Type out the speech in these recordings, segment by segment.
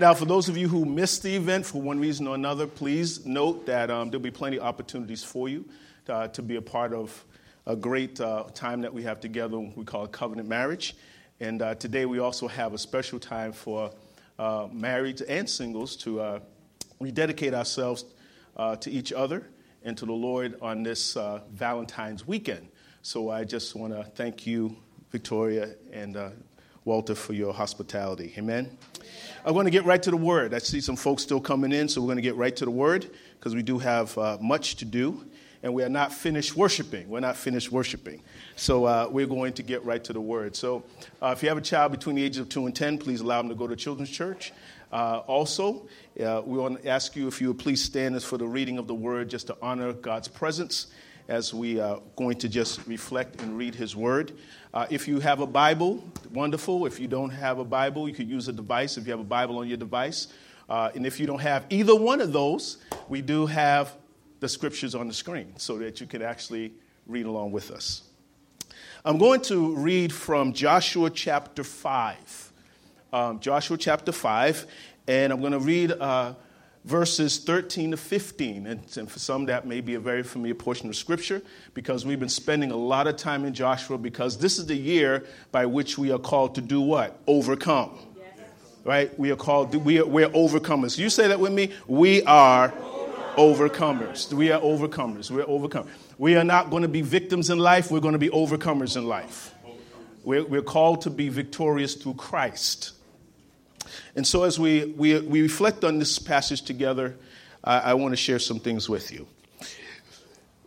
Now, for those of you who missed the event for one reason or another, please note that um, there'll be plenty of opportunities for you uh, to be a part of a great uh, time that we have together, we call it covenant marriage. And uh, today we also have a special time for uh, married and singles to uh, rededicate ourselves uh, to each other and to the Lord on this Valentine's weekend. So I just want to thank you, Victoria and Walter, for your hospitality. Amen. I'm going to get right to the word. I see some folks still coming in, so we're going to get right to the word because we do have uh, much to do, and we are not finished worshiping. We're not finished worshiping. So uh, we're going to get right to the word. So uh, if you have a child between the ages of 2 and 10, please allow them to go to children's church. Uh, also, uh, we want to ask you if you would please stand as for the reading of the word just to honor God's presence as we are going to just reflect and read his word. Uh, if you have a Bible, wonderful. If you don't have a Bible, you could use a device if you have a Bible on your device. Uh, and if you don't have either one of those, we do have the scriptures on the screen so that you can actually read along with us. I'm going to read from Joshua chapter 5. Um, Joshua chapter 5, and I'm going to read. Uh, verses 13 to 15. And, and, for some, that may be a very familiar portion of Scripture because we've been spending a lot of time in Joshua because this is the year by which we are called to do what? Overcome. Yes. Right? We are called, we are, we're overcomers. You say that with me? We are overcomers. We are overcomers. We're overcomers. We are not going to be victims in life, we're going to be overcomers in life. We're, we're called to be victorious through Christ. And so, as we, we, we reflect on this passage together, I, I want to share some things with you.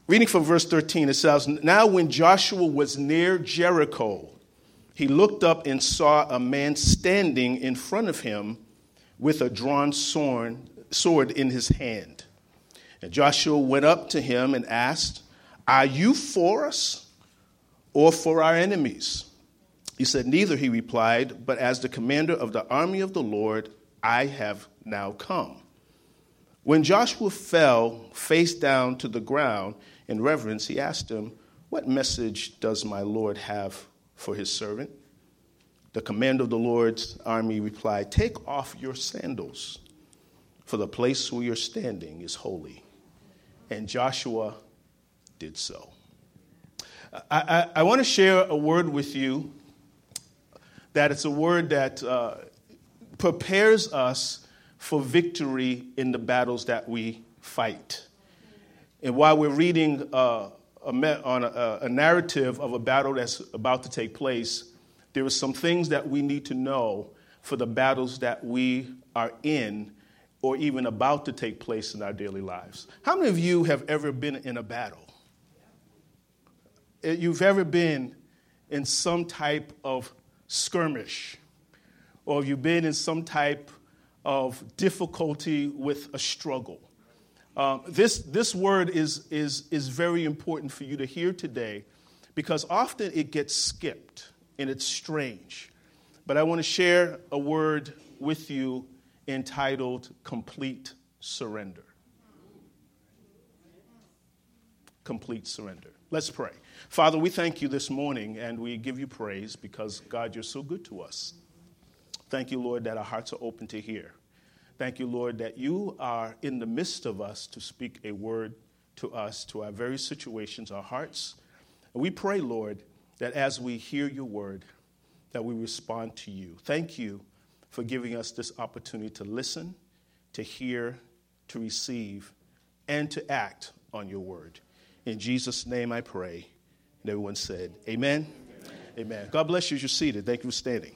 Reading from verse 13, it says, Now when Joshua was near Jericho, he looked up and saw a man standing in front of him with a drawn sword, sword in his hand. And Joshua went up to him and asked, Are you for us or for our enemies? He said, Neither, he replied, but as the commander of the army of the Lord, I have now come. When Joshua fell face down to the ground in reverence, he asked him, What message does my Lord have for his servant? The commander of the Lord's army replied, Take off your sandals, for the place where you're standing is holy. And Joshua did so. I, I, I want to share a word with you that it's a word that uh, prepares us for victory in the battles that we fight. And while we're reading uh, a, on a, a narrative of a battle that's about to take place, there are some things that we need to know for the battles that we are in or even about to take place in our daily lives. How many of you have ever been in a battle? You've ever been in some type of skirmish, or have you been in some type of difficulty with a struggle? Um, this, this word is, is, is very important for you to hear today because often it gets skipped and it's strange. But I want to share a word with you entitled Complete Surrender. Complete surrender. Let's pray. Father, we thank you this morning and we give you praise because, God, you're so good to us. Thank you, Lord, that our hearts are open to hear. Thank you, Lord, that you are in the midst of us to speak a word to us, to our very situations, our hearts. And we pray, Lord, that as we hear your word, that we respond to you. Thank you for giving us this opportunity to listen, to hear, to receive, and to act on your word. In Jesus' name I pray. And everyone said, Amen. Amen. Amen. God bless you as you're seated. Thank you for standing.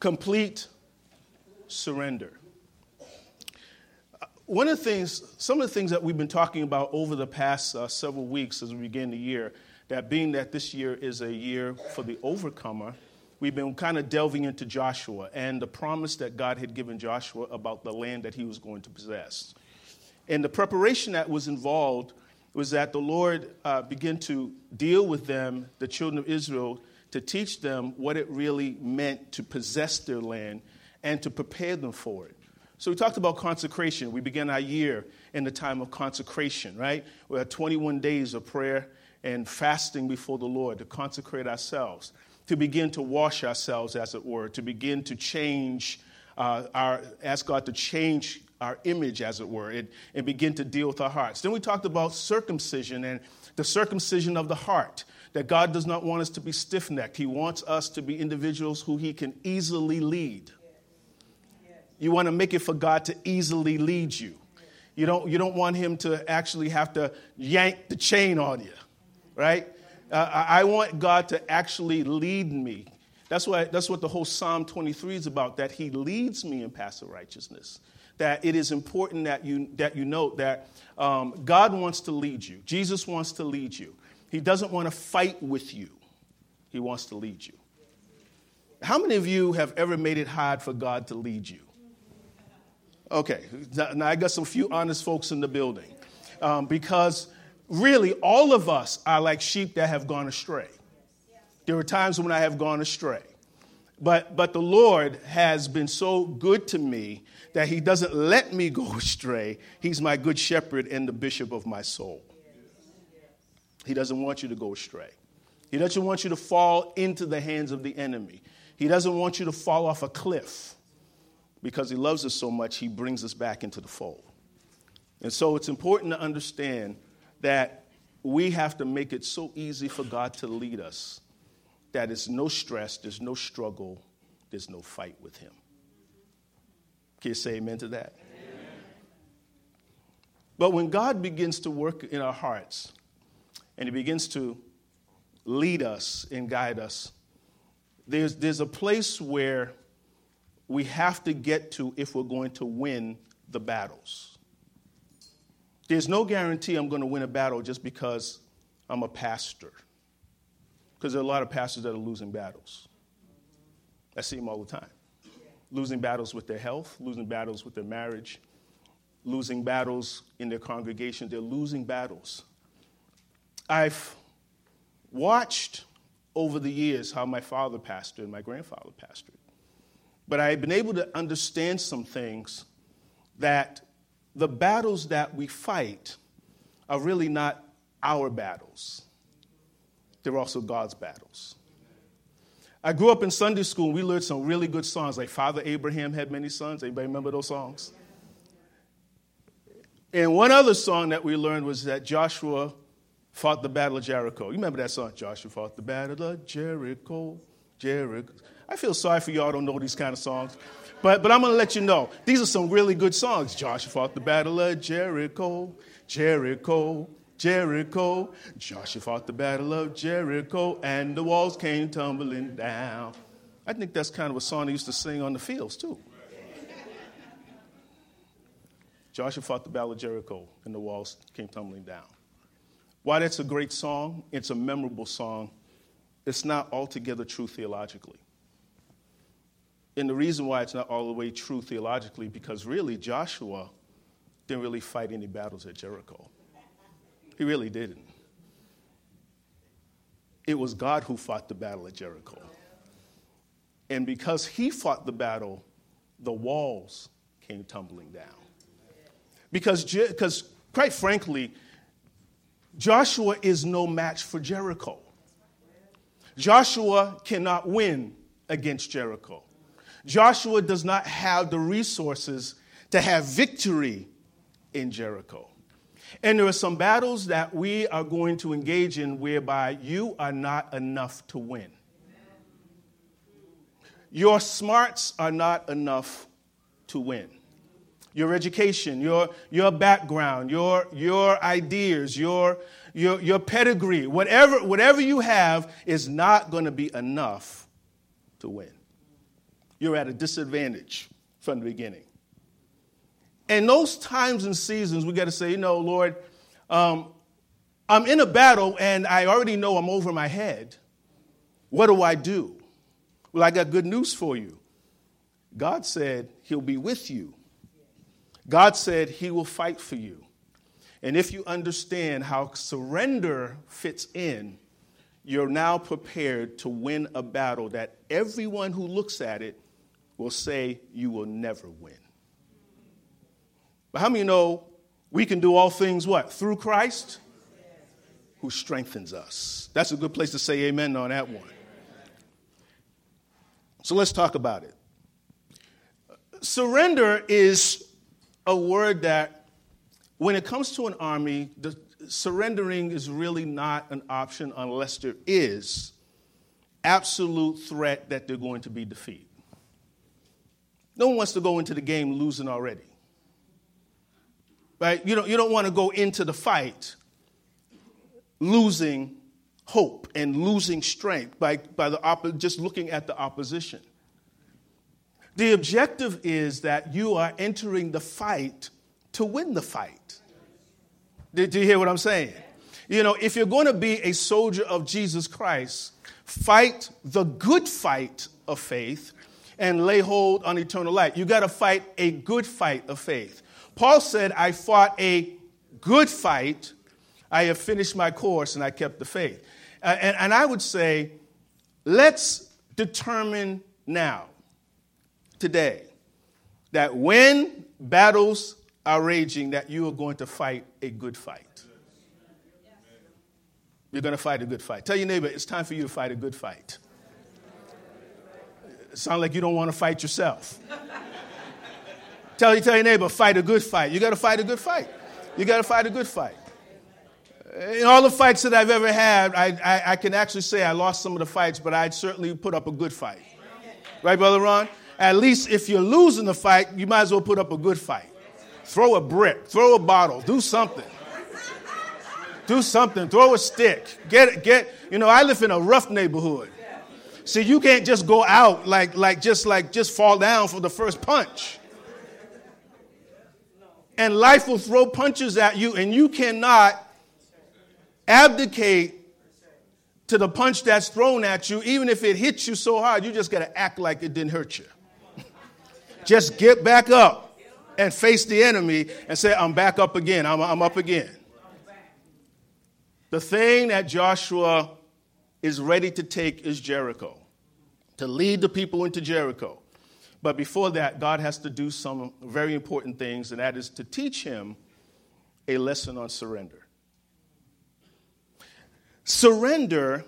Complete surrender. One of the things, some of the things that we've been talking about over the past uh, several weeks as we begin the year, that being that this year is a year for the overcomer, we've been kind of delving into Joshua and the promise that God had given Joshua about the land that he was going to possess. And the preparation that was involved was that the Lord uh, began to deal with them, the children of Israel, to teach them what it really meant to possess their land and to prepare them for it. So we talked about consecration. We began our year in the time of consecration, right? We had 21 days of prayer and fasting before the Lord to consecrate ourselves. to begin to wash ourselves, as it were, to begin to change uh, our, ask God to change our image, as it were, and, begin to deal with our hearts. Then we talked about circumcision and the circumcision of the heart, that God does not want us to be stiff necked. He wants us to be individuals who He can easily lead. You want to make it for God to easily lead you. You don't, you don't want Him to actually have to yank the chain on you, right? Uh, I want God to actually lead me. That's, why, that's what the whole Psalm 23 is about, that He leads me in paths of righteousness. That it is important that you, that you note that um, God wants to lead you, Jesus wants to lead you. He doesn't want to fight with you, He wants to lead you. How many of you have ever made it hard for God to lead you? Okay, now I got some few honest folks in the building. Um, because really, all of us are like sheep that have gone astray. There are times when I have gone astray. But, but the Lord has been so good to me that He doesn't let me go astray. He's my good shepherd and the bishop of my soul. He doesn't want you to go astray. He doesn't want you to fall into the hands of the enemy. He doesn't want you to fall off a cliff because He loves us so much, He brings us back into the fold. And so it's important to understand that we have to make it so easy for God to lead us that there's no stress, there's no struggle, there's no fight with Him. Can you say amen to that? Amen. But when God begins to work in our hearts and He begins to lead us and guide us, there's, there's a place where we have to get to if we're going to win the battles. There's no guarantee I'm going to win a battle just because I'm a pastor. Because there are a lot of pastors that are losing battles. I see them all the time. Losing battles with their health, losing battles with their marriage, losing battles in their congregation. They're losing battles. I've watched over the years how my father pastored and my grandfather pastored. But I've been able to understand some things that the battles that we fight are really not our battles, they're also God's battles. I grew up in Sunday school and we learned some really good songs, like Father Abraham had many sons. Anybody remember those songs? And one other song that we learned was that Joshua fought the Battle of Jericho. You remember that song? Joshua fought the Battle of Jericho, Jericho. I feel sorry for y'all don't know these kind of songs. But, but I'm going to let you know. These are some really good songs. Joshua fought the battle of Jericho, Jericho, Jericho. Joshua fought the battle of Jericho, and the walls came tumbling down. I think that's kind of a song they used to sing on the fields, too. Joshua fought the battle of Jericho, and the walls came tumbling down. Why that's a great song, it's a memorable song, it's not altogether true theologically. And the reason why it's not all the way true theologically, because really Joshua didn't really fight any battles at Jericho. He really didn't. It was God who fought the battle at Jericho. And because he fought the battle, the walls came tumbling down. Because, because quite frankly, Joshua is no match for Jericho. Joshua cannot win against Jericho. Joshua does not have the resources to have victory in Jericho. And there are some battles that we are going to engage in whereby you are not enough to win. Your smarts are not enough to win. Your education, your, your background, your, your ideas, your, your, your pedigree, whatever, whatever you have is not going to be enough to win you're at a disadvantage from the beginning. And those times and seasons, we got to say, you know, Lord, um, I'm in a battle and I already know I'm over my head. What do I do? Well, I got good news for you. God said He'll be with you. God said He will fight for you. And if you understand how surrender fits in, you're now prepared to win a battle that everyone who looks at it will say you will never win. But how many know we can do all things what? Through Christ who strengthens us. That's a good place to say amen on that one. So let's talk about it. Surrender is a word that, when it comes to an army, the, surrendering is really not an option unless there is absolute threat that they're going to be defeated. No one wants to go into the game losing already. Right? You don't, you don't want to go into the fight losing hope and losing strength by, by the op- just looking at the opposition. The objective is that you are entering the fight to win the fight. Did you hear what I'm saying? You know, if you're going to be a soldier of Jesus Christ, fight the good fight of faith and lay hold on eternal life. You got to fight a good fight of faith. Paul said, I fought a good fight. I have finished my course and I kept the faith. Uh, and, and I would say, let's determine now, today, that when battles are raging, that you are going to fight a good fight. You're going to fight a good fight. Tell your neighbor, it's time for you to fight a good fight. It sounds like you don't want to fight yourself. Tell, you, tell your neighbor, fight a good fight. You got to fight a good fight. You got to fight a good fight. Uh, in all the fights that I've ever had, I, I, I, can actually say I lost some of the fights, but I'd certainly put up a good fight. Right, Brother Ron? At least if you're losing the fight, you might as well put up a good fight. Throw a brick, throw a bottle, do something. Do something, throw a stick. Get, get, you know, I live in a rough neighborhood. See, you can't just go out like, like, just like, just fall down for the first punch. And life will throw punches at you, and you cannot abdicate to the punch that's thrown at you, even if it hits you so hard, you just got to act like it didn't hurt you. just get back up and face the enemy and say, I'm back up again. I'm, I'm up again. The thing that Joshua is ready to take is Jericho, to lead the people into Jericho. But before that, God has to do some very important things, and that is to teach him a lesson on surrender. Surrender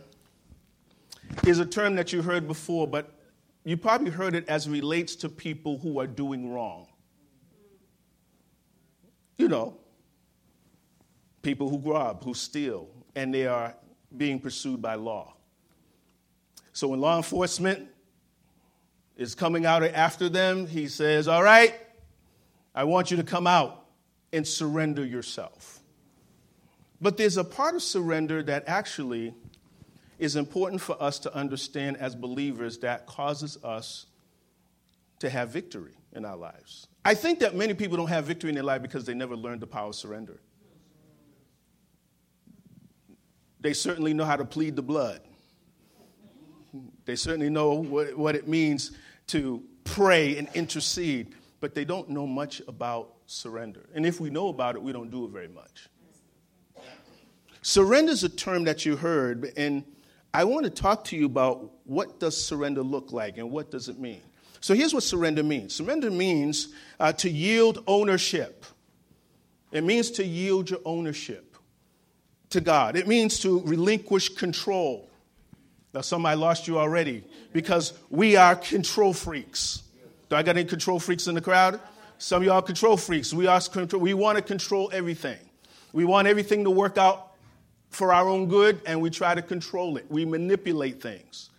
is a term that you heard before, but you probably heard it as relates to people who are doing wrong. You know, people who rob, who steal, and they are being pursued by law. So when law enforcement is coming out after them, he says, All right, I want you to come out and surrender yourself. But there's a part of surrender that actually is important for us to understand as believers that causes us to have victory in our lives. I think that many people don't have victory in their life because they never learned the power of surrender. They certainly know how to plead the blood. They certainly know what, what it means to pray and intercede, but they don't know much about surrender. And if we know about it, we don't do it very much. Surrender is a term that you heard, and I want to talk to you about what does surrender look like and what does it mean. So here's what surrender means. Surrender means uh, to yield ownership. It means to yield your ownership to God. It means to relinquish control. Now, some I lost you already because we are control freaks. Do I got any control freaks in the crowd? Some of y'all control freaks. We are control. We want to control everything. We want everything to work out for our own good and we try to control it. We manipulate things.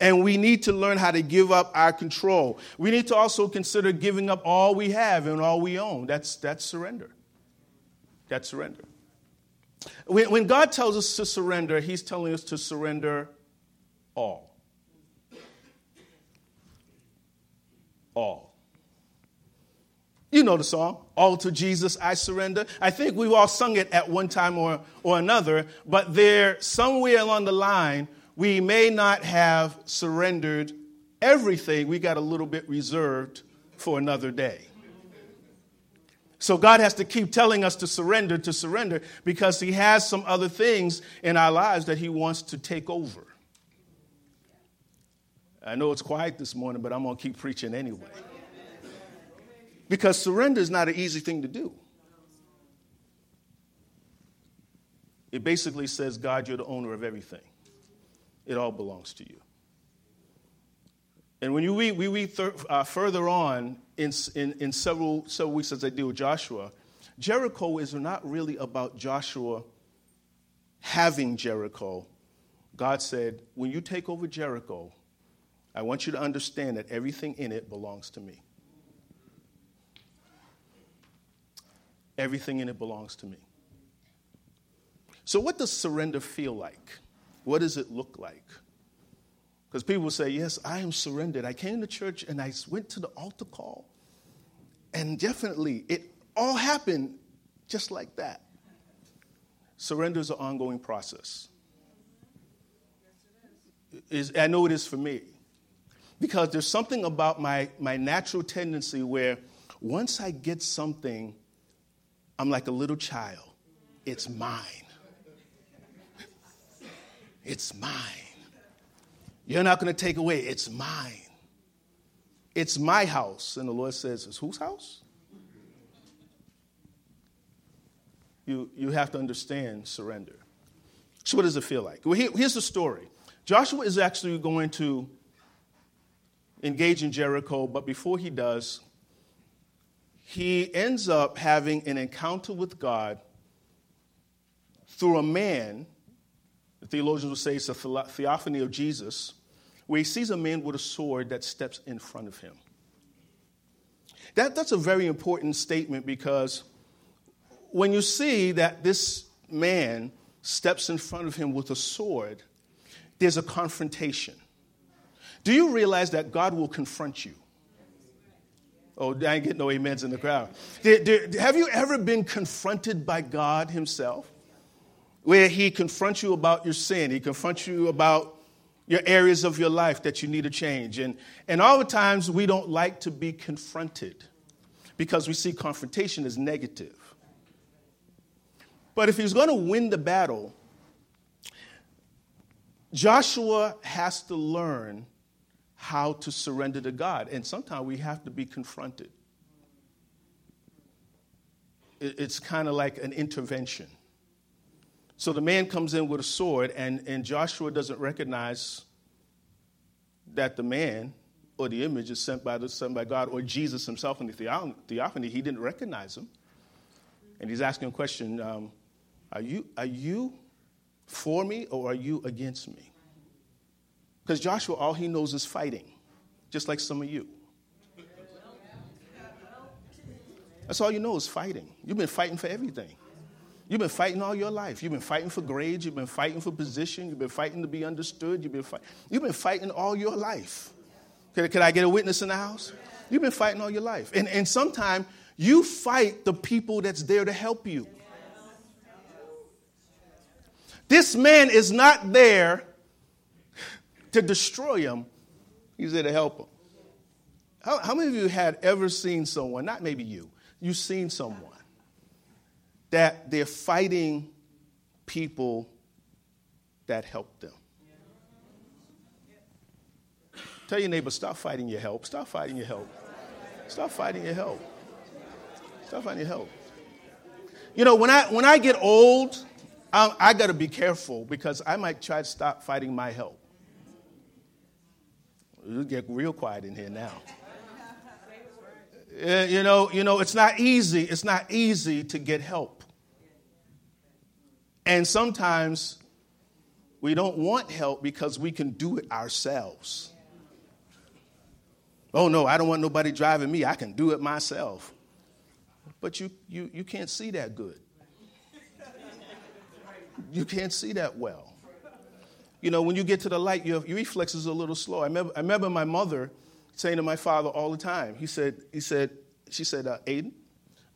And we need to learn how to give up our control. We need to also consider giving up all we have and all we own. That's, that's surrender. That's surrender. When, when God tells us to surrender, He's telling us to surrender all. All. You know the song, All to Jesus I Surrender. I think we've all sung it at one time or, or another, but there, somewhere along the line, we may not have surrendered everything. We got a little bit reserved for another day. So God has to keep telling us to surrender, to surrender, because He has some other things in our lives that He wants to take over. I know it's quiet this morning, but I'm going to keep preaching anyway. Because surrender is not an easy thing to do. It basically says, God, you're the owner of everything, it all belongs to you. And when you read, we read th- uh, further on in, in, in several, several weeks as I deal with Joshua, Jericho is not really about Joshua having Jericho. God said, when you take over Jericho, I want you to understand that everything in it belongs to me. Everything in it belongs to me. So, what does surrender feel like? What does it look like? Because people say, Yes, I am surrendered. I came to church and I went to the altar call. And definitely, it all happened just like that. Surrender is an ongoing process. Is, I know it is for me. Because there's something about my, my natural tendency where once I get something, I'm like a little child. It's mine. It's mine. You're not going to take away. It's mine. It's my house. And the Lord says, It's whose house? You, you have to understand surrender. So, what does it feel like? Well, here, here's the story Joshua is actually going to engage in Jericho, but before he does, he ends up having an encounter with God through a man, the theologians will say it's a theophany of Jesus, where he sees a man with a sword that steps in front of him. That, that's a very important statement because when you see that this man steps in front of him with a sword, there's a confrontation. Do you realize that God will confront you? Oh, I ain't getting no amens in the crowd. Have you ever been confronted by God Himself? Where He confronts you about your sin, He confronts you about your areas of your life that you need to change. And, and all the times we don't like to be confronted because we see confrontation as negative. But if He's going to win the battle, Joshua has to learn how to surrender to God. And sometimes we have to be confronted. It's kind of like an intervention. So the man comes in with a sword, and, and Joshua doesn't recognize that the man or the image is sent by, the, sent by God or Jesus himself in the theophany. He didn't recognize him. And he's asking a question um, are, you, are you for me or are you against me? Because Joshua, all he knows is fighting, just like some of you. That's all you know is fighting. You've been fighting for everything. You've been fighting all your life. You've been fighting for grades. You've been fighting for position. You've been fighting to be understood. You've been, fight- you've been fighting all your life. Can, can I get a witness in the house? You've been fighting all your life. And, and sometimes you fight the people that's there to help you. This man is not there to destroy him, he's there to help him. How, how many of you had ever seen someone, not maybe you, you've seen someone that they're fighting people that help them? Tell your neighbor, stop fighting your help. Stop fighting your help. Stop fighting your help. Stop fighting your help. You know, when I, when I get old, I, I got to be careful because I might try to stop fighting my help. It'll get real quiet in here now. You know, you know, it's not easy. It's not easy to get help. And sometimes we don't want help because we can do it ourselves. Oh no, I don't want nobody driving me. I can do it myself. But you you you can't see that good. You can't see that well you know, when you get to the light, your, your reflexes are a little slow. I remember, I remember my mother saying to my father all the time, he said, he said, she said, uh, Aiden,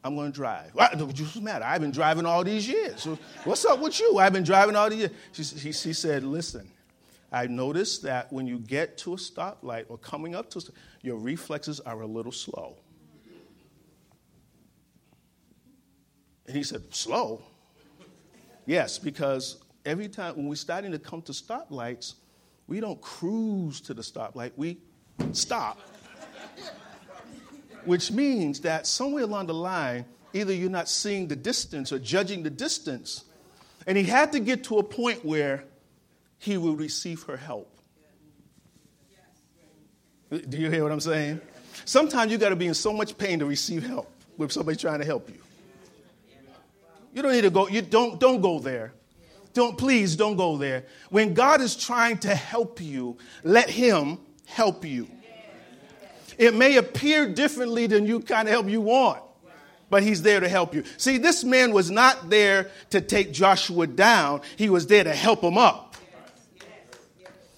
I'm going to drive. What's the matter? I've been driving all these years. what's up with you? I've been driving all these years. She, she, she said, listen, I noticed that when you get to a stoplight or coming up to a your reflexes are a little slow. And he said, slow? Yes, because every time when we're starting to come to stoplights, we don't cruise to the stoplight, we stop. Which means that somewhere along the line, either you're not seeing the distance or judging the distance. And he had to get to a point where he will receive her help. Do you hear what I'm saying? Sometimes you got to be in so much pain to receive help with somebody trying to help you. You don't need to go, you don't, don't go there. Don't, please don't go there. When God is trying to help you, let Him help you. It may appear differently than you kind of help you want, but He's there to help you. See, this man was not there to take Joshua down, he was there to help him up.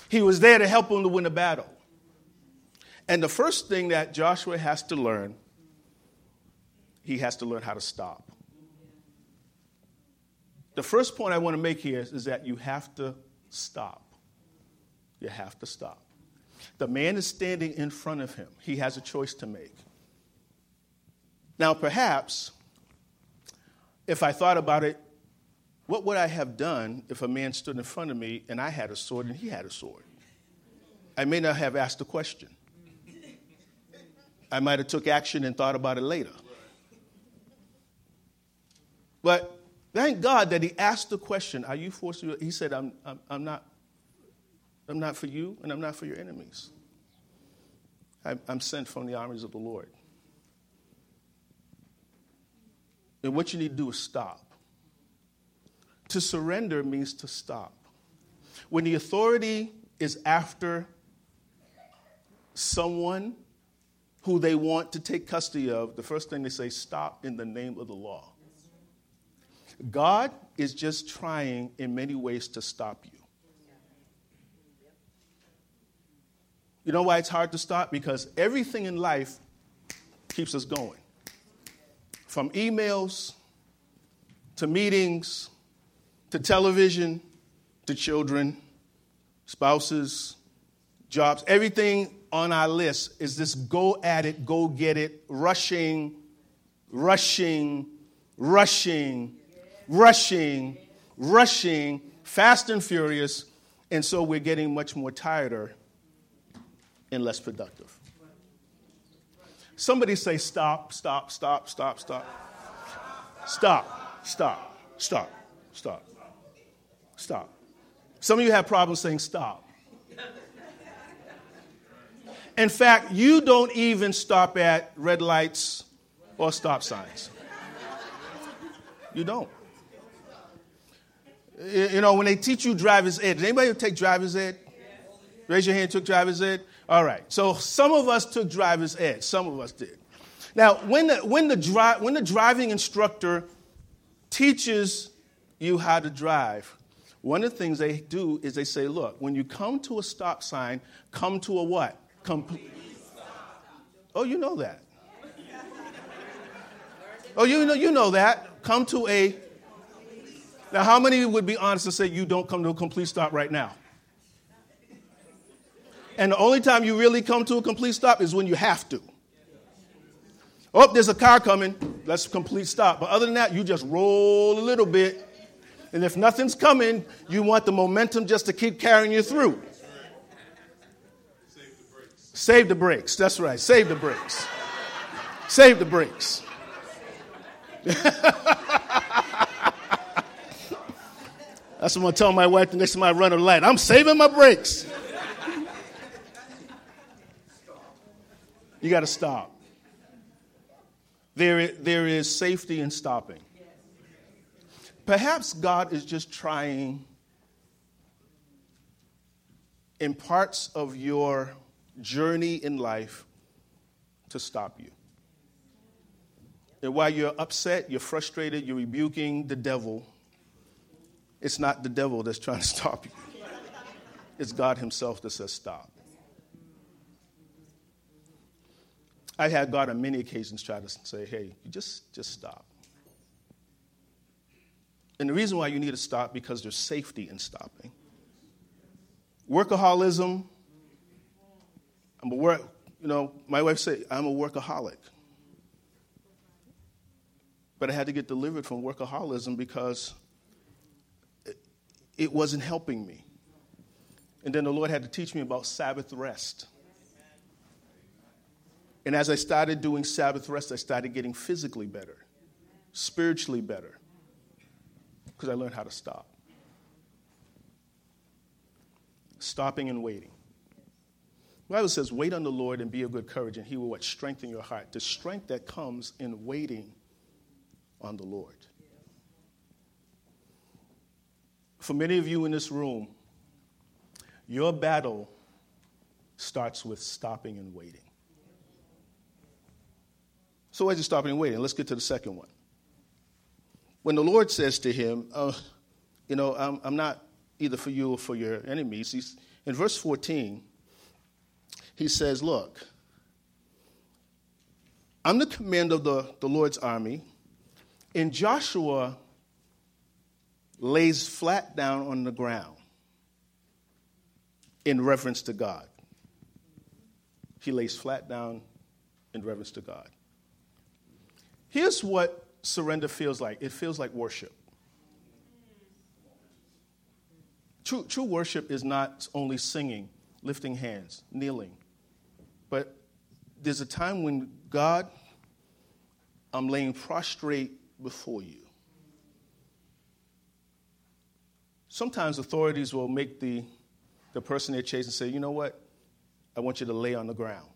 He was there to help him to win a battle. And the first thing that Joshua has to learn, he has to learn how to stop. The first point I want to make here is, is that you have to stop. You have to stop. The man is standing in front of him. He has a choice to make. Now, perhaps, if I thought about it, what would I have done if a man stood in front of me and I had a sword and he had a sword? I may not have asked the question. I might have took action and thought about it later. But thank God that he asked the question, Are you forced to? He said, I'm, I'm, I'm, not, I'm not for you and I'm not for your enemies. I'm, I'm sent from the armies of the Lord. And what you need to do is stop. To surrender means to stop. When the authority is after someone who they want to take custody of, the first thing they say, stop in the name of the law. God is just trying in many ways to stop you. You know why it's hard to stop? Because everything in life keeps us going. From emails to meetings to television to children, spouses, jobs, everything on our list is this go at it, go get it, rushing, rushing, rushing, rushing, rushing, fast and furious. And so we're getting much more tireder and less productive. Somebody say, stop, stop, stop, stop, stop. Stop, stop, stop, stop, stop. Some of you have problems saying stop. In fact, you don't even stop at red lights or stop signs. You don't. You know, when they teach you driver's ed, did anybody take driver's ed? Raise your hand, took driver's ed? All right. So some of us took driver's ed. Some of us did. Now, when the, when the, dri- when the driving instructor teaches you how to drive, one of the things they do is they say, look, when you come to a stop sign, come to a what? Complete. Oh, you know that. Oh, you know, you know that. Come to a. Now, how many would be honest to say you don't come to a complete stop right now? And the only time you really come to a complete stop is when you have to. Oh, there's a car coming. Let's complete stop. But other than that, you just roll a little bit. And if nothing's coming, you want the momentum just to keep carrying you through. Save the brakes. That's right. Save the brakes. Save the brakes. That's what I'm to tell my wife the next time I run a light. I'm saving my brakes. You got to stop. There, there is safety in stopping. Perhaps God is just trying in parts of your journey in life to stop you. And while you're upset, you're frustrated, you're rebuking the devil, it's not the devil that's trying to stop you. It's God Himself that says stop. I've had God on many occasions try to say, hey, just, just stop. And the reason why you need to stop because there's safety in stopping. Workaholism I'm a work, you know, my wife said, I'm a workaholic. But I had to get delivered from workaholism because it wasn't helping me. And then the Lord had to teach me about Sabbath rest. And as I started doing Sabbath rest, I started getting physically better, spiritually better, because I learned how to stop. Stopping and waiting. The Bible says, wait on the Lord and be of good courage, and he will what? Strengthen your heart. The strength that comes in waiting on the Lord. For many of you in this room, your battle starts with stopping and waiting. So, why is he stopping and waiting? Let's get to the second one. When the Lord says to him, uh, You know, I'm, I'm, not either for you or for your enemies, he's, in verse 14, he says, Look, I'm the commander of the, the Lord's army, and Joshua lays flat down on the ground in reverence to God. He lays flat down in reverence to God. Here's what surrender feels like it feels like worship. True, true worship is not only singing, lifting hands, kneeling, but there's a time when God, I'm laying prostrate before you. Sometimes authorities will make the, the person they're chasing say, you know what? I want you to lay on the ground.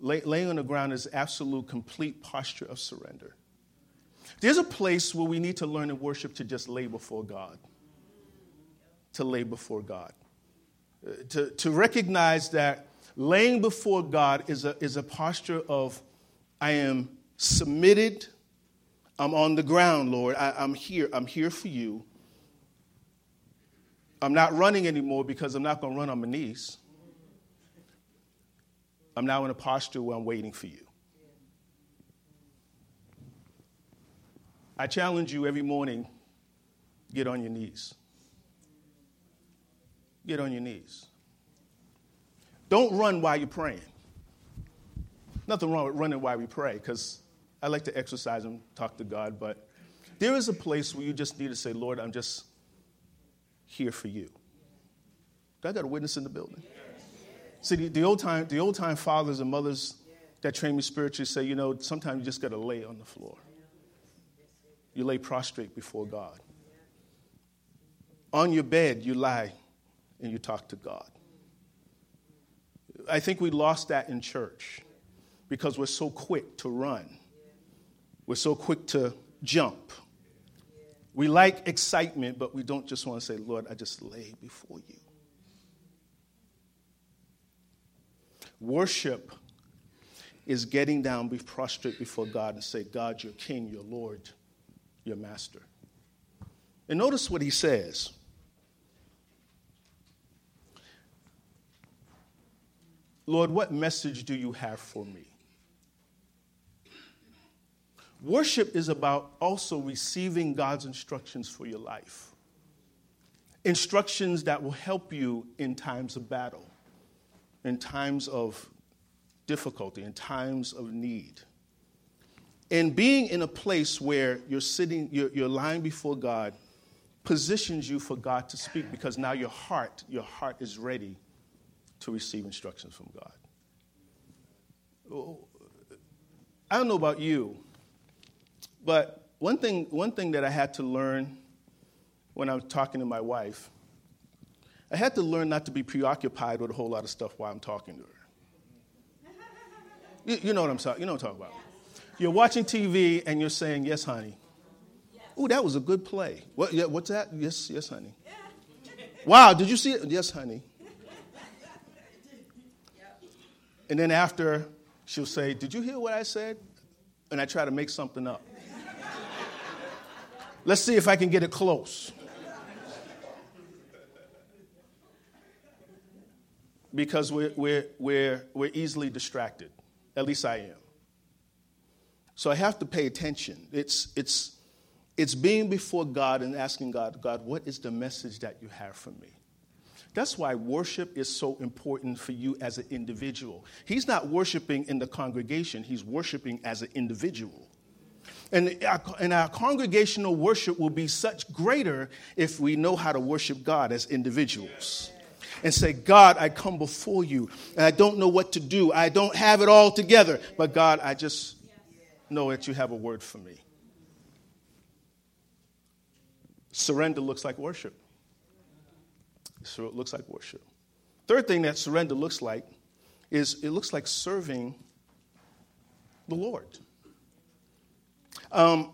Lay, laying on the ground is absolute, complete posture of surrender. There's a place where we need to learn in worship to just lay before God. To lay before God. Uh, to, to recognize that laying before God is a, is a posture of, I am submitted, I'm on the ground, Lord. I, I'm here, I'm here for you. I'm not running anymore because I'm not going to run on my knees. I'm now in a posture where I'm waiting for you. I challenge you every morning get on your knees. Get on your knees. Don't run while you're praying. Nothing wrong with running while we pray because I like to exercise and talk to God, but there is a place where you just need to say, Lord, I'm just here for you. I got a witness in the building. See, the, the, old time, the old time fathers and mothers that train me spiritually say, you know, sometimes you just got to lay on the floor. You lay prostrate before God. On your bed, you lie and you talk to God. I think we lost that in church because we're so quick to run, we're so quick to jump. We like excitement, but we don't just want to say, Lord, I just lay before you. Worship is getting down, be prostrate before God and say, God, your King, your Lord, your Master. And notice what he says. Lord, what message do you have for me? Worship is about also receiving God's instructions for your life. Instructions that will help you in times of battle in times of difficulty, in times of need. And being in a place where you're sitting, you're, you're lying before God, positions you for God to speak because now your heart, your heart is ready to receive instructions from God. Oh, I don't know about you, but one thing, one thing that I had to learn when I was talking to my wife I had to learn not to be preoccupied with a whole lot of stuff while I'm talking to her. You, you know what I'm talking. You know what I'm talking about. You're watching TV and you're saying, "Yes, honey." Oh, that was a good play. What, yeah, what's that? Yes, yes, honey. Wow, did you see it? Yes, honey. And then after, she'll say, Did you hear what I said? And I try to make something up. Let's see if I can get it close. because we're, we're, we're, we're easily distracted. At least I am. So I have to pay attention. It's, it's, it's being before God and asking God, God, what is the message that you have for me? That's why worship is so important for you as an individual. He's not worshiping in the congregation, he's worshiping as an individual. And our, and our congregational worship will be such greater if we know how to worship God as individuals and say, God, I come before you and I don't know what to do. I don't have it all together. But God, I just know that you have a word for me. Surrender looks like worship. So it looks like worship. Third thing that surrender looks like is it looks like serving the Lord. Um,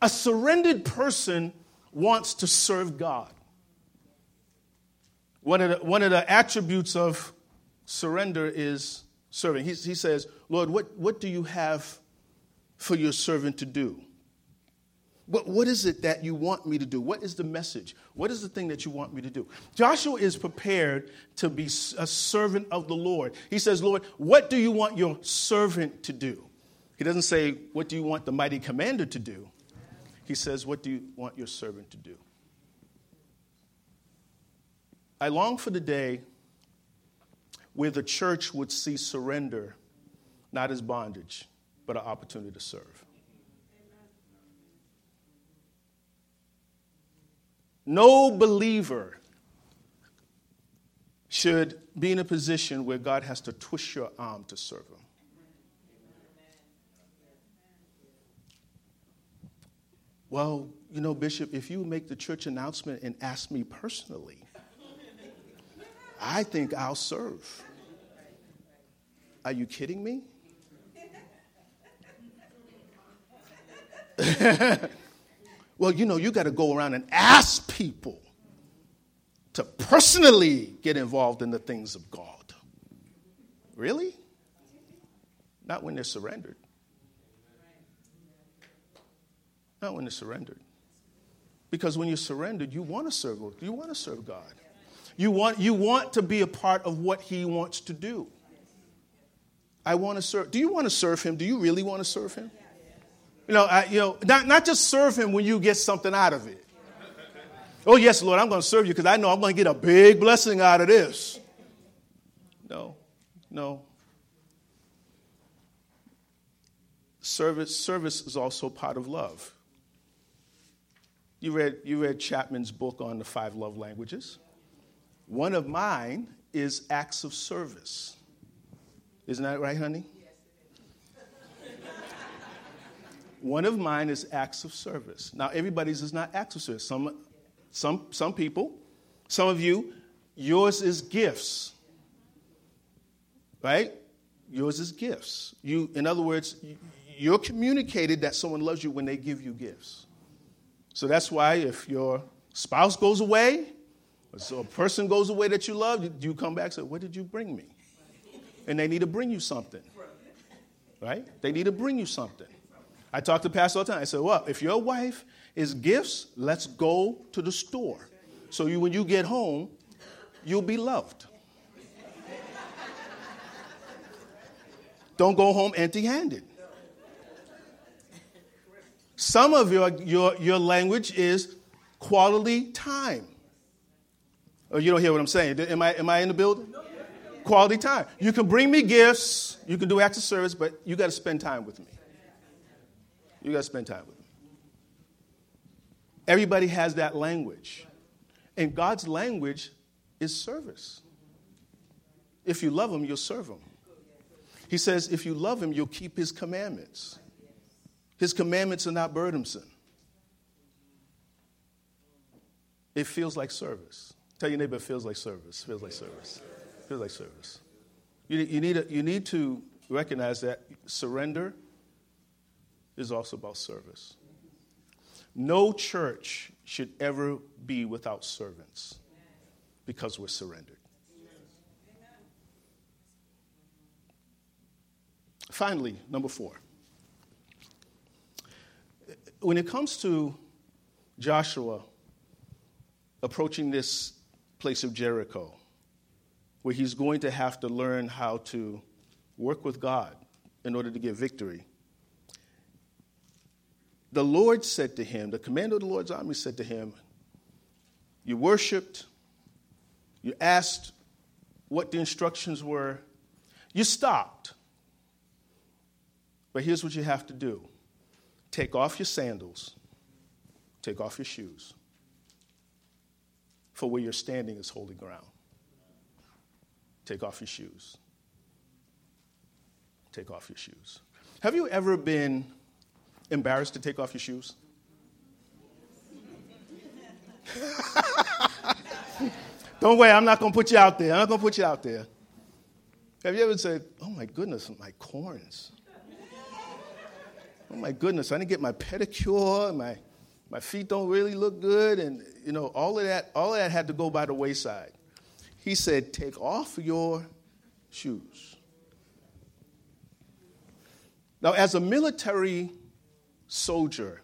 a surrendered person wants to serve God. One of the, one of the attributes of surrender is serving. He, he says, Lord, what, what do you have for your servant to do? What, what is it that you want me to do? What is the message? What is the thing that you want me to do? Joshua is prepared to be a servant of the Lord. He says, Lord, what do you want your servant to do? He doesn't say, What do you want the mighty commander to do? He says, What do you want your servant to do? I long for the day where the church would see surrender not as bondage, but an opportunity to serve. No believer should be in a position where God has to twist your arm to serve him. Well, you know, Bishop, if you make the church announcement and ask me personally, I think I'll serve. Are you kidding me? well, you know, you got to go around and ask people to personally get involved in the things of God. Really? Not when they're surrendered. Not when they're surrendered. Because when you're surrendered, you want to serve. You want to serve God. You want, you want to be a part of what He wants to do. I want to serve. Do you want to serve Him? Do you really want to serve Him? You know, I, you know, not, not just serve him when you get something out of it. Oh, yes, Lord, I'm going to serve you because I know I'm going to get a big blessing out of this. No, no. Service, service is also part of love. You read, you read Chapman's book on the five love languages. One of mine is acts of service. Isn't that right, honey? One of mine is acts of service. Now, everybody's is not acts of service. Some, some, some people, some of you, yours is gifts. Right? Yours is gifts. You, in other words, you're communicated that someone loves you when they give you gifts. So that's why if your spouse goes away, or a person goes away that you love, you come back and say, What did you bring me? And they need to bring you something. Right? They need to bring you something. I talk to pastors all the time. I say, well, if your wife is gifts, let's go to the store. So you, when you get home, you'll be loved. Don't go home empty handed. Some of your, your, your language is quality time. Oh, you don't hear what I'm saying. Am I, am I in the building? Quality time. You can bring me gifts, you can do acts of service, but you got to spend time with me. You got to spend time with them. Everybody has that language. And God's language is service. If you love Him, you'll serve Him. He says, if you love Him, you'll keep His commandments. His commandments are not burdensome. It feels like service. Tell your neighbor it feels like service. Feels like service. Feels like service. You, you, need, a, you need to recognize that surrender is also about service. No church should ever be without servants because we're surrendered. Finally, number four. When it comes to Joshua approaching this place of Jericho, where he's going to have to learn how to work with God in order to get victory, the Lord said to him, the commander of the Lord's army said to him, You worshiped, you asked what the instructions were, you stopped. But here's what you have to do take off your sandals, take off your shoes, for where you're standing is holy ground. Take off your shoes. Take off your shoes. Have you ever been embarrassed to take off your shoes? Don't worry, I'm not going to put you out there. I'm not going to put you out there. Have you ever said, oh my goodness, my corns? Oh my goodness, I didn't get my pedicure, my, my feet don't really look good, and you know, all of that, all of that had to go by the wayside. He said, Take off your shoes. Now, as a military soldier,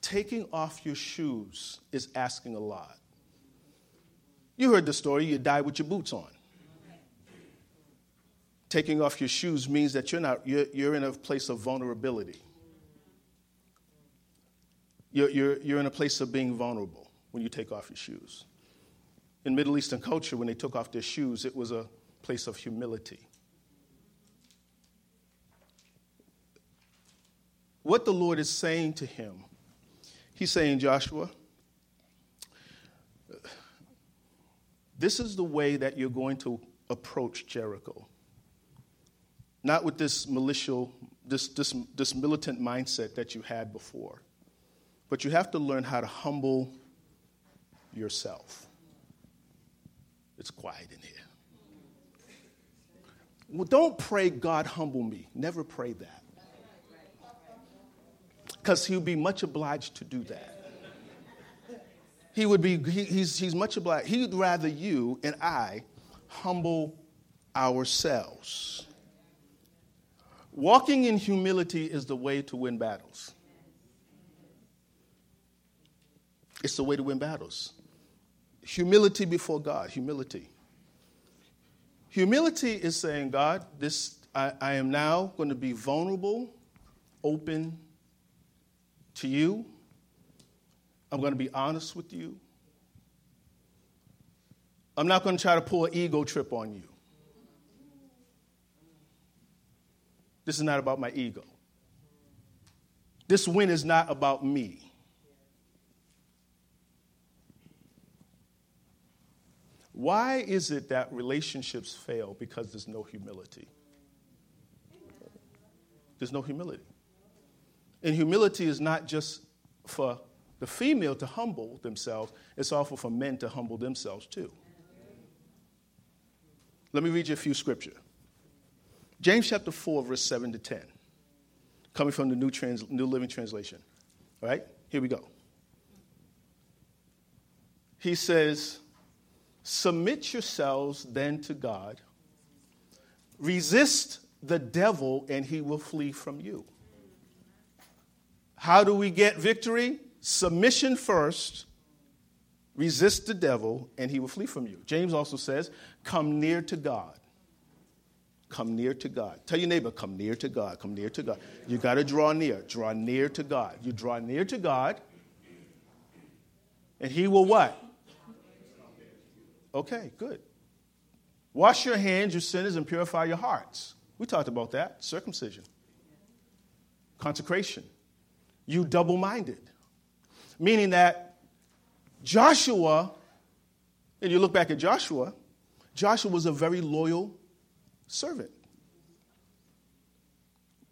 taking off your shoes is asking a lot. You heard the story, you die with your boots on. Taking off your shoes means that you're, not, you're, you're in a place of vulnerability. You're, you're, you're in a place of being vulnerable when you take off your shoes. In Middle Eastern culture, when they took off their shoes, it was a place of humility. What the Lord is saying to him, He's saying, Joshua, this is the way that you're going to approach Jericho. Not with this malicious, this, this, this militant mindset that you had before, but you have to learn how to humble yourself. It's quiet in here. Well, don't pray, God, humble me. Never pray that. Because he'll be much obliged to do that. He would be, he, he's, he's much obliged. He'd rather you and I humble ourselves. Walking in humility is the way to win battles. It's the way to win battles. Humility before God, humility. Humility is saying, God, this I, I am now going to be vulnerable, open to you. I'm going to be honest with you. I'm not going to try to pull an ego trip on you. This is not about my ego. This win is not about me. Why is it that relationships fail? Because there's no humility. There's no humility. And humility is not just for the female to humble themselves, it's also for men to humble themselves too. Let me read you a few scripture. James chapter 4, verse 7 to 10, coming from the New, Trans- New Living Translation. All right, here we go. He says, Submit yourselves then to God. Resist the devil, and he will flee from you. How do we get victory? Submission first. Resist the devil, and he will flee from you. James also says, Come near to God. Come near to God. Tell your neighbor, come near to God. Come near to God. You got to draw near. Draw near to God. You draw near to God, and he will what? Okay, good. Wash your hands, you sinners, and purify your hearts. We talked about that. Circumcision, consecration. You double minded. Meaning that Joshua, and you look back at Joshua, Joshua was a very loyal servant.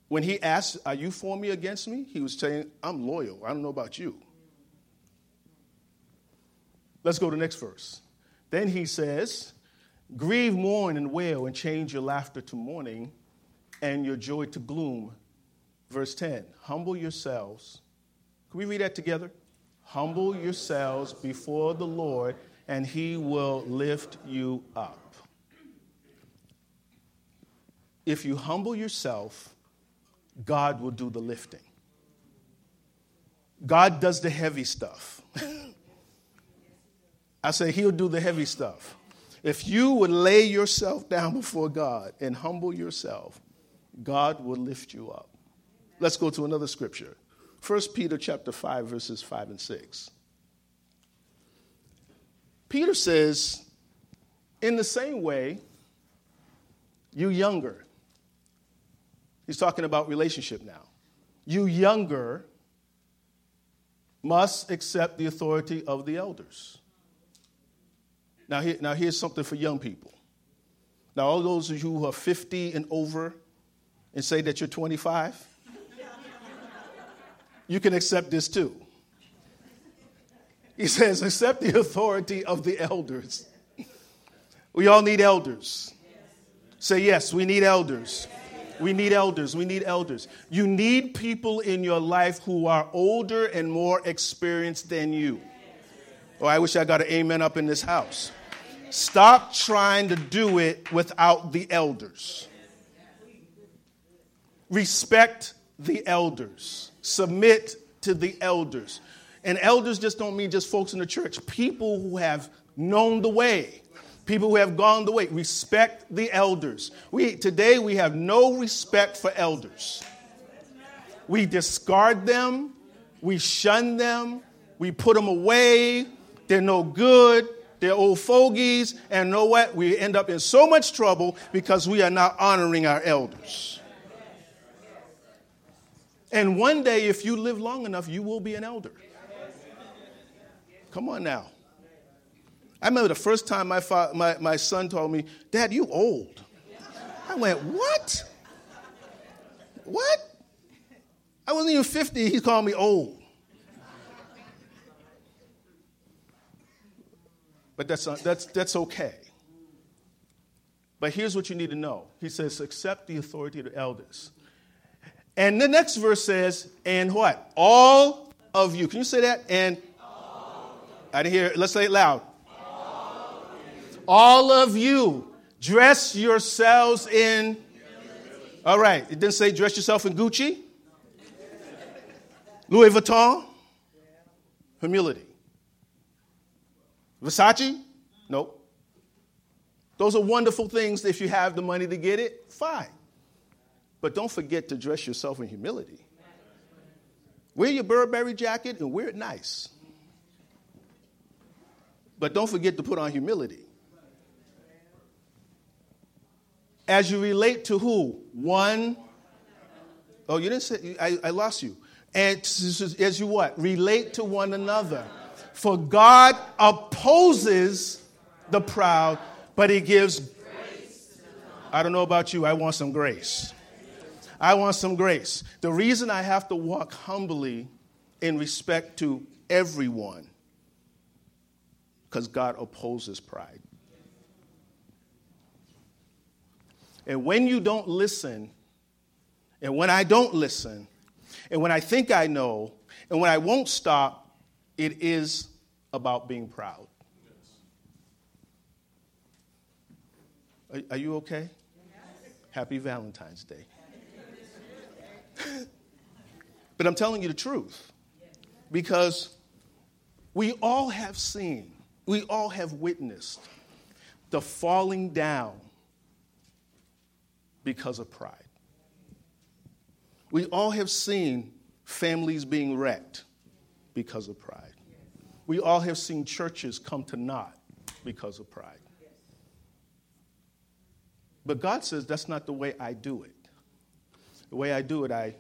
When he asked, Are you for me against me? He was saying, I'm loyal. I don't know about you. Let's go to the next verse. Then he says, Grieve, mourn, and wail, and change your laughter to mourning and your joy to gloom. Verse 10 Humble yourselves. Can we read that together? Humble yourselves before the Lord, and he will lift you up. If you humble yourself, God will do the lifting. God does the heavy stuff. I say he'll do the heavy stuff. If you would lay yourself down before God and humble yourself, God will lift you up. Let's go to another scripture. 1 Peter chapter 5 verses 5 and 6. Peter says, in the same way, you younger. He's talking about relationship now. You younger must accept the authority of the elders. Now, here, now here's something for young people. Now, all those of you who are 50 and over and say that you're 25, you can accept this too. He says, accept the authority of the elders. We all need elders. Say yes, we need elders. We need elders. We need elders. You need people in your life who are older and more experienced than you. Oh, I wish I got an amen up in this house. Stop trying to do it without the elders. Respect the elders. Submit to the elders. And elders just don't mean just folks in the church, people who have known the way, people who have gone the way. Respect the elders. We, today, we have no respect for elders. We discard them, we shun them, we put them away. They're no good. They're old fogies. And know what? We end up in so much trouble because we are not honoring our elders. And one day, if you live long enough, you will be an elder. Come on now. I remember the first time my, fa- my, my son told me, Dad, you old. I went, What? What? I wasn't even 50. He called me old. But that's, not, that's, that's okay. But here's what you need to know He says, Accept the authority of the elders. And the next verse says, and what? All of you. Can you say that? And I didn't hear. Let's say it loud. All of, All of you. Dress yourselves in. All right. It didn't say dress yourself in Gucci, Louis Vuitton. Humility. Versace? Nope. Those are wonderful things if you have the money to get it. Fine. But don't forget to dress yourself in humility. Wear your Burberry jacket and wear it nice. But don't forget to put on humility. As you relate to who? One. Oh, you didn't say, I, I lost you. And as you what? Relate to one another. For God opposes the proud, but he gives. Grace. I don't know about you, I want some grace. I want some grace. The reason I have to walk humbly in respect to everyone, because God opposes pride. And when you don't listen, and when I don't listen, and when I think I know, and when I won't stop, it is about being proud. Are, are you okay? Happy Valentine's Day. but I'm telling you the truth because we all have seen, we all have witnessed the falling down because of pride. We all have seen families being wrecked because of pride. We all have seen churches come to naught because of pride. But God says that's not the way I do it. The way I do it, I,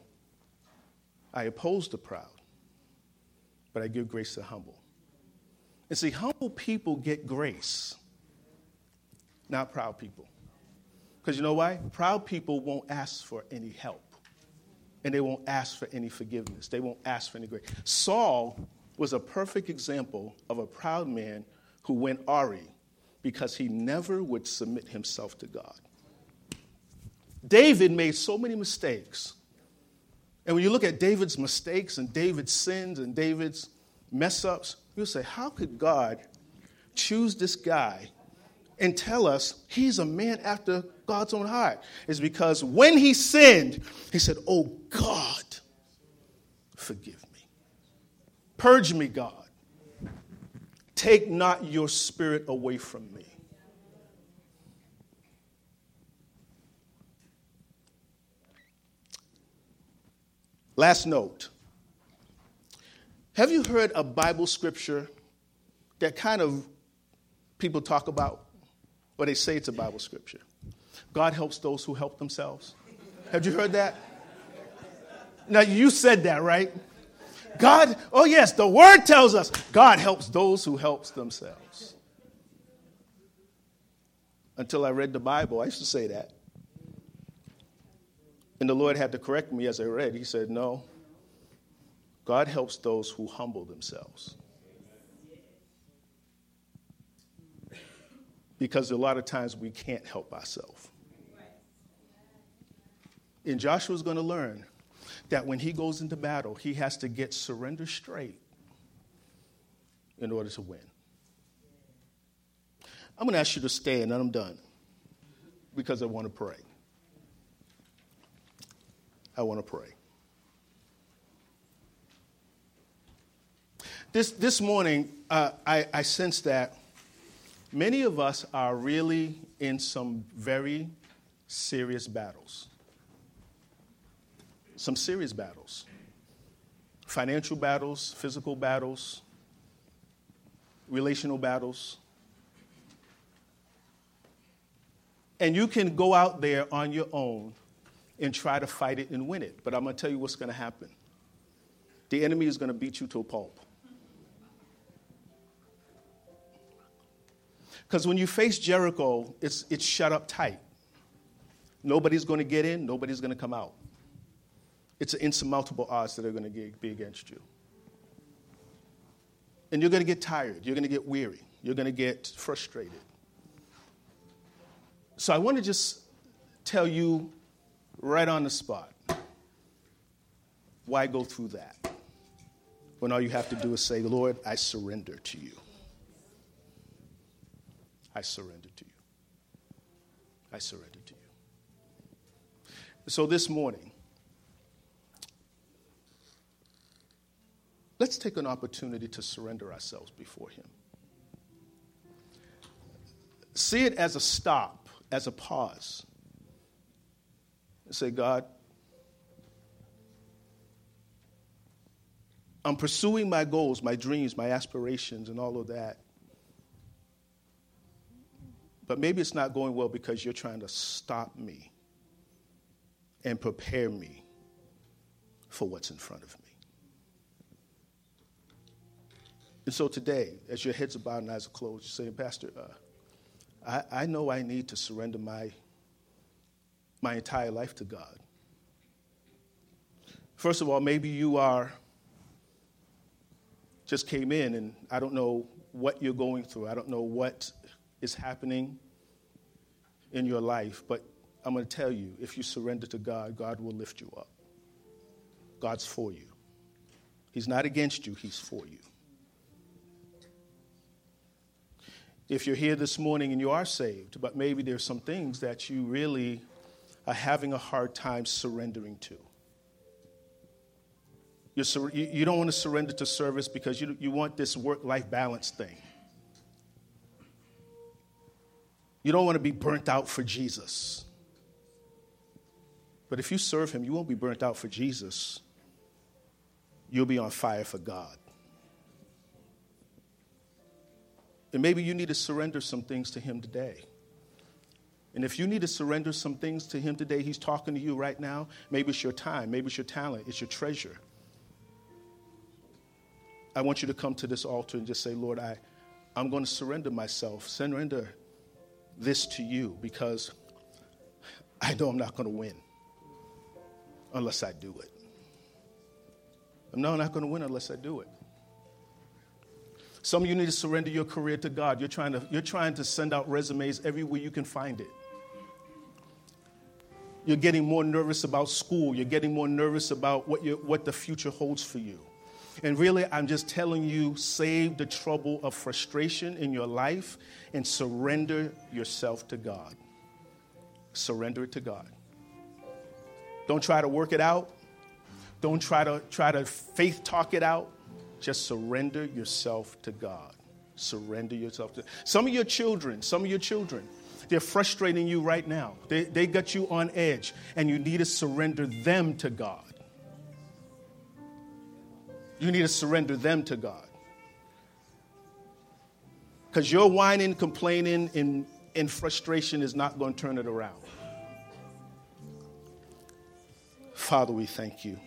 I oppose the proud, but I give grace to the humble. And see, humble people get grace, not proud people. Because you know why? Proud people won't ask for any help, and they won't ask for any forgiveness. They won't ask for any grace. Saul was a perfect example of a proud man who went Ari because he never would submit himself to God. David made so many mistakes. And when you look at David's mistakes and David's sins and David's mess ups, you'll say, How could God choose this guy and tell us he's a man after God's own heart? Is because when he sinned, he said, Oh God, forgive me. Purge me, God. Take not your spirit away from me. Last note. Have you heard a Bible scripture that kind of people talk about, or they say it's a Bible scripture? God helps those who help themselves. Have you heard that? Now, you said that, right? God, oh yes, the word tells us God helps those who helps themselves. Until I read the Bible, I used to say that. And the Lord had to correct me as I read. He said, No, God helps those who humble themselves. because a lot of times we can't help ourselves. And Joshua's going to learn that when he goes into battle, he has to get surrender straight in order to win. I'm going to ask you to stay, and I'm done because I want to pray. I want to pray. This, this morning, uh, I, I sense that many of us are really in some very serious battles. Some serious battles. Financial battles, physical battles, relational battles. And you can go out there on your own and try to fight it and win it. But I'm going to tell you what's going to happen the enemy is going to beat you to a pulp. Because when you face Jericho, it's, it's shut up tight. Nobody's going to get in, nobody's going to come out. It's insurmountable odds that are going to be against you. And you're going to get tired, you're going to get weary, you're going to get frustrated. So I want to just tell you right on the spot why go through that when all you have to do is say, Lord, I surrender to you. I surrender to you. I surrender to you. So this morning, let's take an opportunity to surrender ourselves before Him. See it as a stop, as a pause. say, God, I'm pursuing my goals, my dreams, my aspirations, and all of that. But maybe it's not going well because you're trying to stop me and prepare me for what's in front of me. And so today, as your heads are bowed and eyes are closed, you're saying, Pastor, uh, I, I know I need to surrender my, my entire life to God. First of all, maybe you are just came in and I don't know what you're going through. I don't know what is happening in your life, but I'm going to tell you if you surrender to God, God will lift you up. God's for you. He's not against you, He's for you. If you're here this morning and you are saved, but maybe there's some things that you really are having a hard time surrendering to. You're, you don't want to surrender to service because you, you want this work life balance thing. You don't want to be burnt out for Jesus. But if you serve Him, you won't be burnt out for Jesus. You'll be on fire for God. And maybe you need to surrender some things to Him today. And if you need to surrender some things to Him today, He's talking to you right now. Maybe it's your time, maybe it's your talent, it's your treasure. I want you to come to this altar and just say, Lord, I, I'm going to surrender myself, surrender this to you because I know I'm not going to win unless I do it. I know I'm not going to win unless I do it. Some of you need to surrender your career to God. You're trying to, you're trying to send out resumes everywhere you can find it. You're getting more nervous about school. You're getting more nervous about what, what the future holds for you. And really, I'm just telling you save the trouble of frustration in your life and surrender yourself to God. Surrender it to God. Don't try to work it out. Don't try to try to faith talk it out. Just surrender yourself to God. Surrender yourself to some of your children, some of your children, they're frustrating you right now. They, they got you on edge, and you need to surrender them to God. You need to surrender them to God. Because your whining, complaining, and, and frustration is not going to turn it around. Father, we thank you.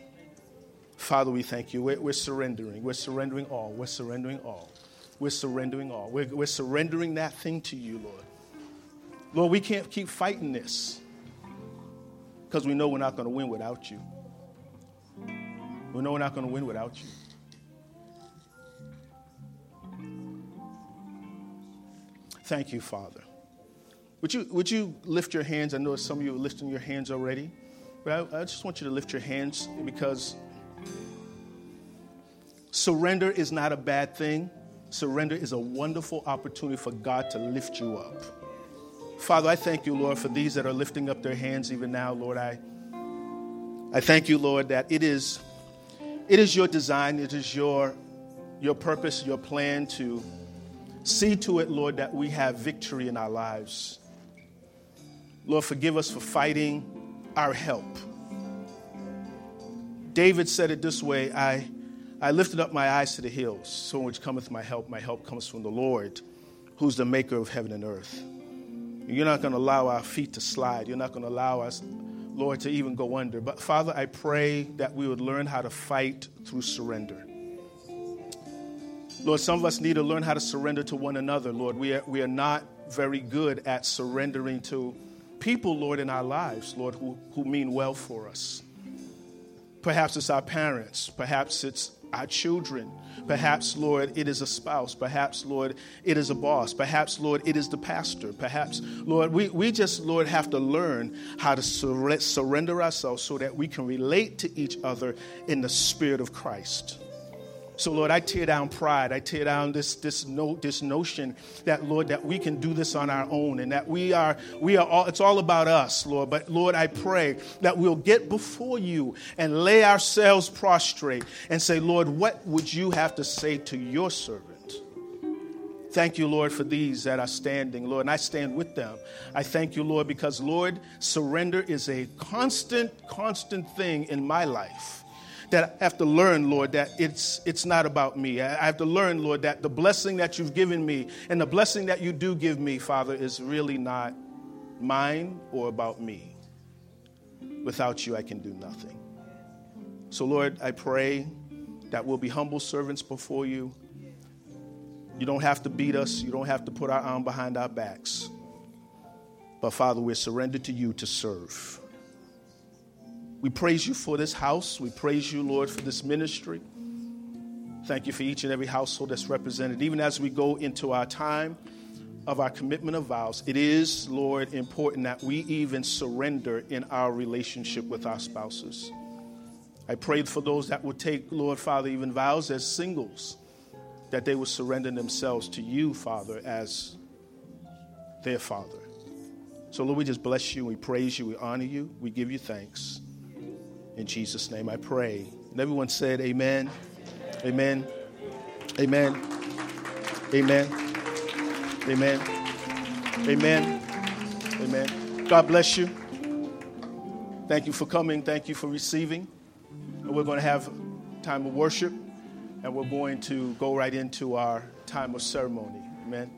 Father, we thank you. We're, we're, surrendering. We're surrendering all. We're surrendering all. We're surrendering all. We're, we're surrendering that thing to you, Lord. Lord, we can't keep fighting this because we know we're not going to win without you. We know we're not going to win without you. Thank you, Father. Would you, would you lift your hands? I know some of you are lifting your hands already, but I, I just want you to lift your hands because surrender is not a bad thing. Surrender is a wonderful opportunity for God to lift you up. Father, I thank you, Lord, for these that are lifting up their hands even now, Lord. I, I thank you, Lord, that it is, it is your design, it is your, your purpose, your plan to see to it, Lord, that we have victory in our lives. Lord, forgive us for fighting our help. David said it this way I, I lifted up my eyes to the hills, so which cometh my help. My help comes from the Lord, who's the maker of heaven and earth. You're not going to allow our feet to slide. You're not going to allow us, Lord, to even go under. But Father, I pray that we would learn how to fight through surrender. Lord, some of us need to learn how to surrender to one another, Lord. We are, we are not very good at surrendering to people, Lord, in our lives, Lord, who, who mean well for us. Perhaps it's our parents, perhaps it's our children. Perhaps, Lord, it is a spouse. Perhaps, Lord, it is a boss. Perhaps, Lord, it is the pastor. Perhaps, Lord, we, we just, Lord, have to learn how to sur- surrender ourselves so that we can relate to each other in the spirit of Christ. So, Lord, I tear down pride. I tear down this, this, no, this notion that, Lord, that we can do this on our own and that we are, we are all, it's all about us, Lord. But, Lord, I pray that we'll get before you and lay ourselves prostrate and say, Lord, what would you have to say to your servant? Thank you, Lord, for these that are standing, Lord, and I stand with them. I thank you, Lord, because, Lord, surrender is a constant, constant thing in my life that I have to learn, Lord, that it's, it's not about me. I have to learn, Lord, that the blessing that you've given me and the blessing that you do give me, Father, is really not mine or about me. Without you, I can do nothing. So, Lord, I pray that we'll be humble servants before you. You don't have to beat us, you don't have to put our arm behind our backs. But, Father, we're surrendered to you to serve. We praise you for this house. We praise you, Lord, for this ministry. Thank you for each and every household that's represented. Even as we go into our time of our commitment of vows, it is, Lord, important that we even surrender in our relationship with our spouses. I pray for those that would take, Lord Father, even vows as singles, that they would surrender themselves to you, Father, as their Father. So, Lord, we just bless you, we praise you, we honor you, we give you thanks. In Jesus' name I pray. And everyone said, Amen. Amen. Amen. Amen. Amen. Amen. Amen. God bless you. Thank you for coming. Thank you for receiving. And we're going to have time of worship, and we're going to go right into our time of ceremony. Amen.